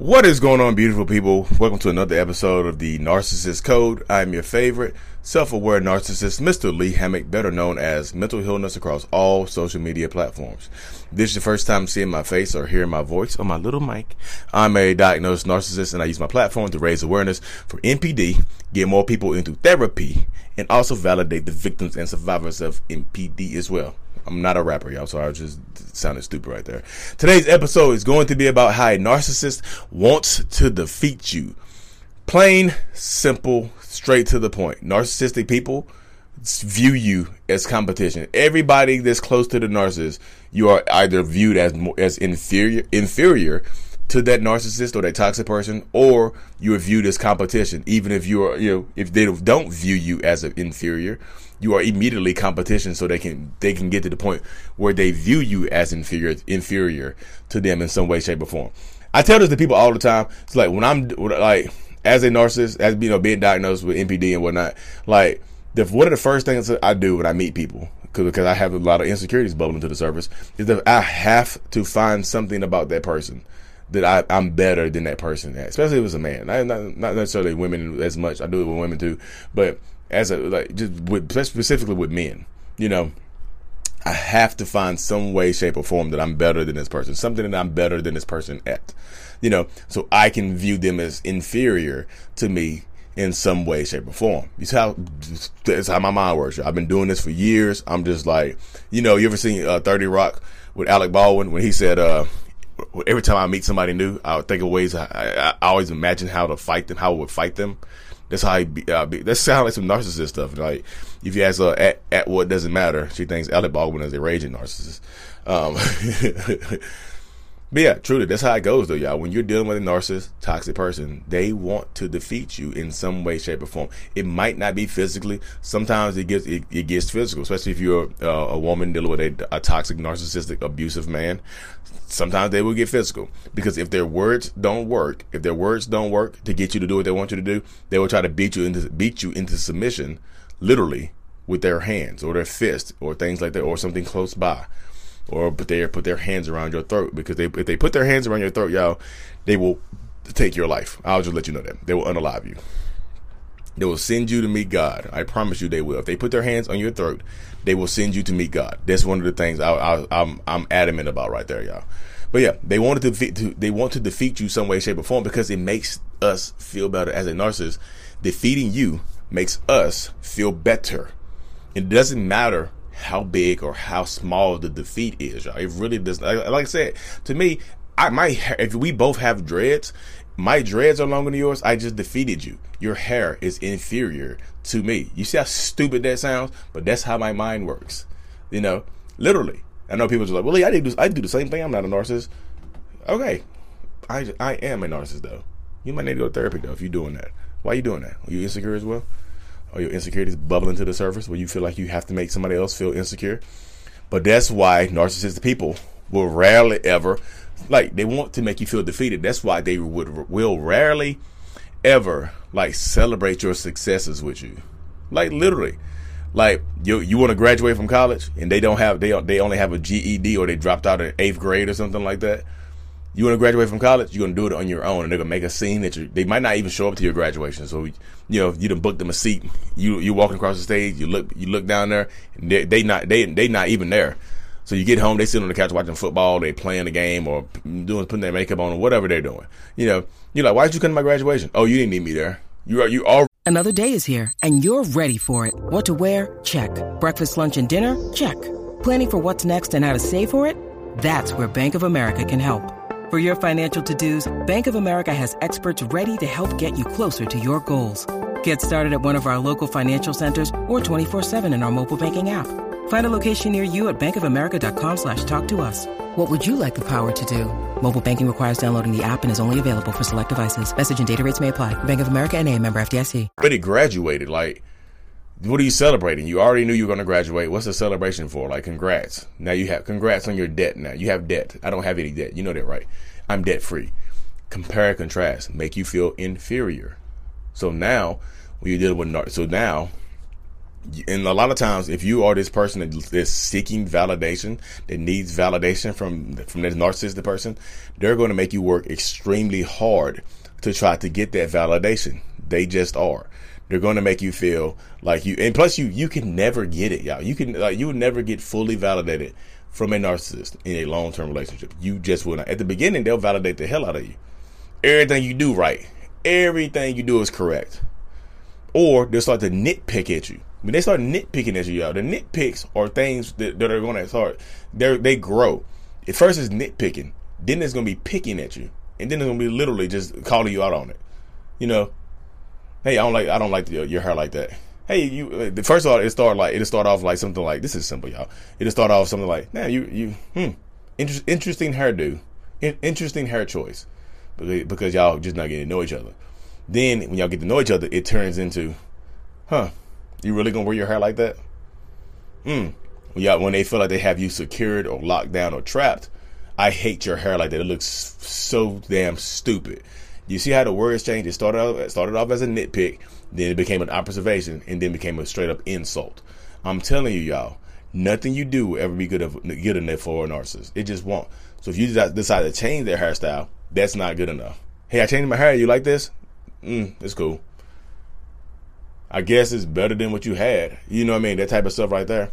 What is going on, beautiful people? Welcome to another episode of the Narcissist Code. I'm your favorite self-aware narcissist, Mr. Lee Hammock, better known as Mental Healness across all social media platforms. This is your first time seeing my face or hearing my voice on my little mic. I'm a diagnosed narcissist and I use my platform to raise awareness for NPD, get more people into therapy, and also validate the victims and survivors of NPD as well. I'm not a rapper, y'all. So I just sounded stupid right there. Today's episode is going to be about how a narcissist wants to defeat you. Plain, simple, straight to the point. Narcissistic people view you as competition. Everybody that's close to the narcissist, you are either viewed as as inferior inferior to that narcissist or that toxic person, or you are viewed as competition. Even if you are, you know, if they don't view you as an inferior, you are immediately competition. So they can they can get to the point where they view you as inferior inferior to them in some way, shape, or form. I tell this to people all the time. It's like when I'm like as a narcissist, as you know, being diagnosed with NPD and whatnot, like the, one of the first things I do when I meet people, because I have a lot of insecurities bubbling to the surface, is that I have to find something about that person that I, am better than that person at, especially if it's a man. Not, not, not necessarily women as much. I do it with women too, but as a like just with specifically with men, you know. I have to find some way, shape, or form that I'm better than this person, something that I'm better than this person at, you know, so I can view them as inferior to me in some way, shape, or form. It's how that's how my mind works. I've been doing this for years. I'm just like, you know, you ever seen uh, Thirty Rock with Alec Baldwin when he said, uh, every time I meet somebody new, I would think of ways. I, I, I always imagine how to fight them, how I would fight them. That's how I be, uh, be. That sounds like some narcissist stuff. Like if you ask her at, at what doesn't matter, she thinks Alec Baldwin is a raging narcissist. Um, But yeah, truly, that's how it goes though, y'all. When you're dealing with a narcissist, toxic person, they want to defeat you in some way, shape, or form. It might not be physically. Sometimes it gets it, it gets physical, especially if you're uh, a woman dealing with a, a toxic, narcissistic, abusive man. Sometimes they will get physical because if their words don't work, if their words don't work to get you to do what they want you to do, they will try to beat you into beat you into submission, literally with their hands or their fist or things like that or something close by or put their put their hands around your throat because they if they put their hands around your throat, y'all, they will take your life. I'll just let you know that they will unalive you. They will send you to meet God. I promise you, they will. If they put their hands on your throat, they will send you to meet God. That's one of the things I, I, I'm I'm adamant about right there, y'all. But yeah, they wanted to defeat. To, they want to defeat you some way, shape, or form because it makes us feel better as a narcissist. Defeating you makes us feel better. It doesn't matter how big or how small the defeat is. Y'all. It really does. Like, like I said, to me, I my if we both have dreads, my dreads are longer than yours. I just defeated you. Your hair is inferior to me. You see how stupid that sounds, but that's how my mind works. You know, literally. I know people are like, "Well, I do I do the same thing. I'm not a narcissist." Okay, I I am a narcissist though. You might need to go to therapy though if you're doing that. Why are you doing that? Are you insecure as well? Or your insecurities bubbling to the surface where you feel like you have to make somebody else feel insecure. But that's why narcissistic people will rarely ever like they want to make you feel defeated. That's why they would will rarely ever like celebrate your successes with you. Like literally. Like you you want to graduate from college and they don't have they they only have a GED or they dropped out in 8th grade or something like that you want to graduate from college, you're gonna do it on your own, and they're gonna make a scene that you. They might not even show up to your graduation. So, you know, you done booked them a seat. You you walking across the stage. You look you look down there. And they, they not they they not even there. So you get home, they sit on the couch watching football, they playing the game or doing putting their makeup on or whatever they're doing. You know, you're like, why did you come to my graduation? Oh, you didn't need me there. You are you all. Another day is here, and you're ready for it. What to wear? Check. Breakfast, lunch, and dinner? Check. Planning for what's next and how to save for it? That's where Bank of America can help. For your financial to-dos, Bank of America has experts ready to help get you closer to your goals. Get started at one of our local financial centers or 24-7 in our mobile banking app. Find a location near you at bankofamerica.com slash talk to us. What would you like the power to do? Mobile banking requires downloading the app and is only available for select devices. Message and data rates may apply. Bank of America and a member FDIC. Already graduated. Like, what are you celebrating? You already knew you were going to graduate. What's the celebration for? Like, congrats. Now you have, congrats on your debt now. You have debt. I don't have any debt. You know that, right? I'm debt free. Compare and contrast. Make you feel inferior. So now, when you deal with, so now, and a lot of times, if you are this person that is seeking validation, that needs validation from from this narcissistic person, they're going to make you work extremely hard to try to get that validation. They just are. They're going to make you feel like you, and plus you you can never get it, y'all. You can like you will never get fully validated from a narcissist in a long term relationship. You just will not. At the beginning, they'll validate the hell out of you. Everything you do right, everything you do is correct, or they'll start to nitpick at you when they start nitpicking at you, y'all, the nitpicks are things that, that are going to start. They they grow. At first, it's nitpicking. Then it's going to be picking at you, and then it's going to be literally just calling you out on it. You know, hey, I don't like I don't like your, your hair like that. Hey, you. First of all, it start like it start off like something like this is simple, y'all. It'll start off something like, nah, you you hmm, inter- interesting hairdo, in- interesting hair choice, because, because y'all just not getting to know each other. Then when y'all get to know each other, it turns into, huh, you really gonna wear your hair like that? Hmm. y'all. when they feel like they have you secured or locked down or trapped, I hate your hair like that. It looks so damn stupid. You see how the words change? It started off, started off as a nitpick, then it became an observation, and then became a straight up insult. I'm telling you, y'all, nothing you do will ever be good, of, good enough for a narcissist. It just won't. So if you decide to change their hairstyle, that's not good enough. Hey, I changed my hair. You like this? Mm, it's cool. I guess it's better than what you had. You know what I mean? That type of stuff right there.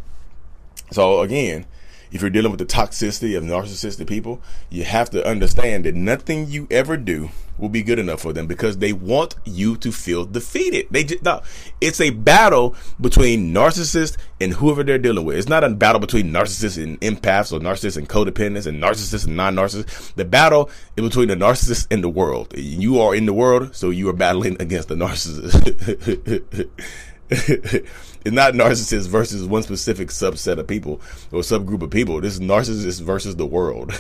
So again, if you're dealing with the toxicity of narcissistic people, you have to understand that nothing you ever do will be good enough for them because they want you to feel defeated. They just, no, it's a battle between narcissists and whoever they're dealing with. It's not a battle between narcissists and empaths or narcissists and codependents and narcissists and non-narcissists. The battle is between the narcissist and the world. You are in the world, so you are battling against the narcissist. it's not narcissists versus one specific subset of people or subgroup of people. This is narcissists versus the world.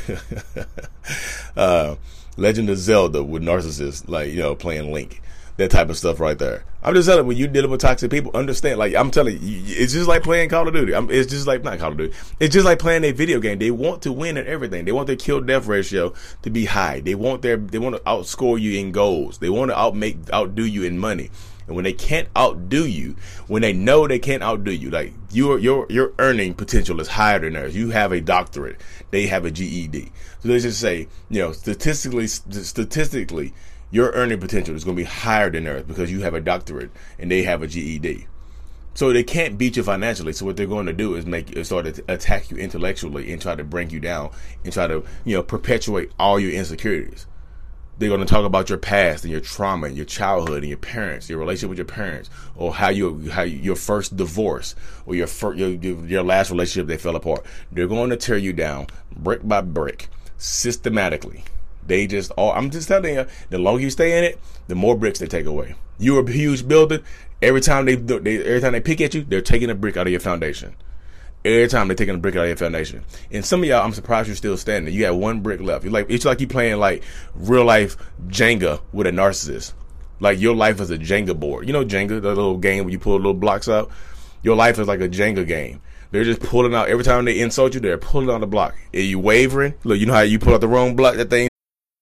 uh, Legend of Zelda with narcissists, like, you know, playing Link. That type of stuff right there. I'm just telling you, when you're dealing with toxic people, understand, like, I'm telling you, it's just like playing Call of Duty. I'm, it's just like, not Call of Duty. It's just like playing a video game. They want to win at everything. They want their kill death ratio to be high. They want their, they want to outscore you in goals. They want to outmake, outdo you in money. And when they can't outdo you, when they know they can't outdo you, like your your your earning potential is higher than theirs. You have a doctorate, they have a GED. So they just say, you know, statistically statistically, your earning potential is going to be higher than theirs because you have a doctorate and they have a GED. So they can't beat you financially. So what they're going to do is make start to attack you intellectually and try to bring you down and try to you know perpetuate all your insecurities. They're going to talk about your past and your trauma and your childhood and your parents, your relationship with your parents, or how you how you, your first divorce or your, first, your your last relationship that fell apart. They're going to tear you down brick by brick, systematically. They just all. I'm just telling you, the longer you stay in it, the more bricks they take away. You're a huge building. Every time they, they every time they pick at you, they're taking a brick out of your foundation. Every time they're taking a brick out of your foundation. And some of y'all, I'm surprised you're still standing. You got one brick left. You're like, it's like you playing like real life Jenga with a narcissist. Like your life is a Jenga board. You know Jenga, the little game where you pull little blocks out? Your life is like a Jenga game. They're just pulling out every time they insult you, they're pulling out the block. Are you wavering? Look, you know how you pull out the wrong block, that thing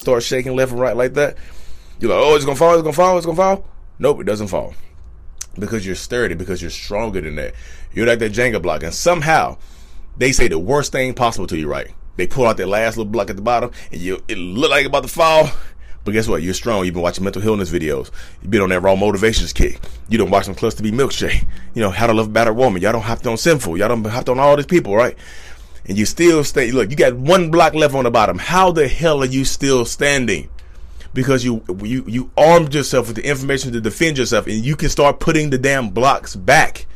start shaking left and right like that, you're like, oh, it's gonna fall, it's gonna fall, it's gonna fall. Nope, it doesn't fall. Because you're sturdy, because you're stronger than that. You're like that Jenga block. And somehow they say the worst thing possible to you, right? They pull out that last little block at the bottom and you it look like about to fall. But guess what? You're strong. You've been watching Mental Healness videos. You've been on that raw motivations kick. You don't watch some Cluster B milkshake. You know, how to love a battered woman. Y'all don't have to on Synful. Y'all don't have to on all these people, right? And you still stay. Look, you got one block left on the bottom. How the hell are you still standing? Because you you you armed yourself with the information to defend yourself, and you can start putting the damn blocks back.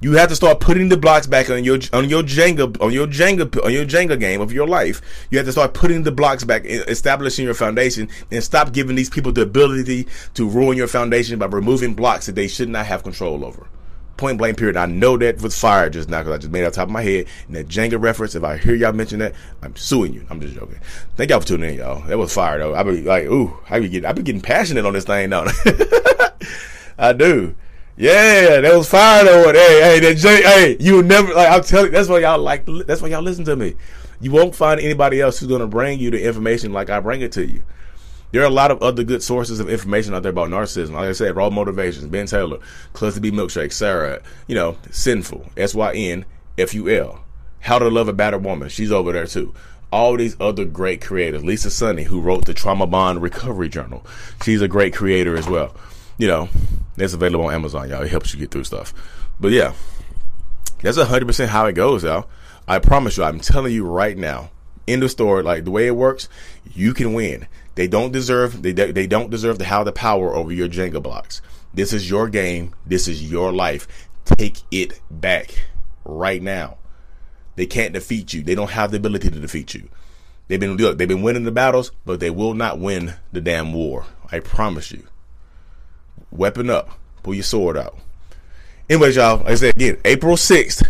You have to start putting the blocks back on your on your Jenga on your Jenga on your Jenga game of your life. You have to start putting the blocks back, establishing your foundation, and stop giving these people the ability to ruin your foundation by removing blocks that they should not have control over. Point blank period. I know that was fire just now because I just made it off top of my head. And that Jenga reference, if I hear y'all mention that, I'm suing you. I'm just joking. Thank y'all for tuning in, y'all. That was fire though. I be like, ooh, I be getting, I be getting passionate on this thing now. I do. Yeah, that was fire though. Hey, hey, that J, hey, you never like. I'm telling. you, That's why y'all like. That's why y'all listen to me. You won't find anybody else who's gonna bring you the information like I bring it to you. There are a lot of other good sources of information out there about narcissism. Like I said, Raw Motivations, Ben Taylor, Cluster B Milkshake, Sarah, you know, Synful, S Y N F U L. How to Love a Battered Woman. She's over there too. All these other great creators. Lisa Sunny, who wrote the Trauma Bond Recovery Journal. She's a great creator as well. You know, that's available on Amazon, y'all. It helps you get through stuff. But yeah, that's 100% how it goes, y'all. I promise you, I'm telling you right now, in the store, like the way it works, you can win. They don't deserve they they don't deserve to have the power over your Jenga blocks. This is your game. This is your life. Take it back right now. They can't defeat you. They don't have the ability to defeat you. They've been look, they've been winning the battles, but they will not win the damn war. I promise you. Weapon up. Pull your sword out. Anyways, y'all, like I said again, April 6th,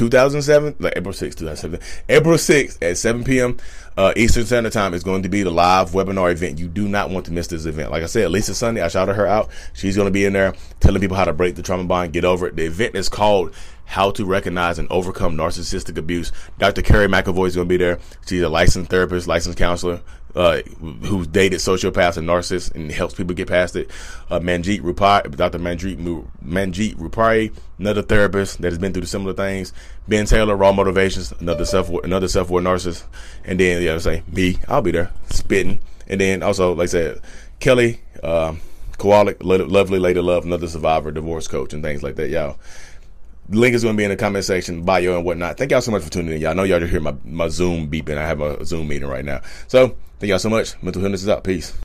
2007, like April 6th, 2007, April 6th at 7 p.m. Uh, Eastern Standard Time is going to be the live webinar event. You do not want to miss this event. Like I said, Lisa Sunday, I shouted her out. She's going to be in there telling people how to break the trauma bond, get over it. The event is called How to Recognize and Overcome Narcissistic Abuse. Dr. Carrie McAvoy is going to be there. She's a licensed therapist, licensed counselor, uh, who's dated sociopaths and narcissists and helps people get past it. Uh, Manjeet Rupari, Dr. Manjeet, Manjeet Rupari, another therapist that has been through the similar things. Ben Taylor, Raw Motivations, another self another self aware narcissist. And then, yeah, to say me, I'll be there spitting. And then also, like I said, Kelly, um, Kowalik, lovely lady love, another survivor, divorce coach, and things like that, y'all. Link is going to be in the comment section, bio and whatnot. Thank y'all so much for tuning in. Y'all know y'all just hear my, my Zoom beeping. I have a Zoom meeting right now. So, thank y'all so much. Mental Healness is out. Peace.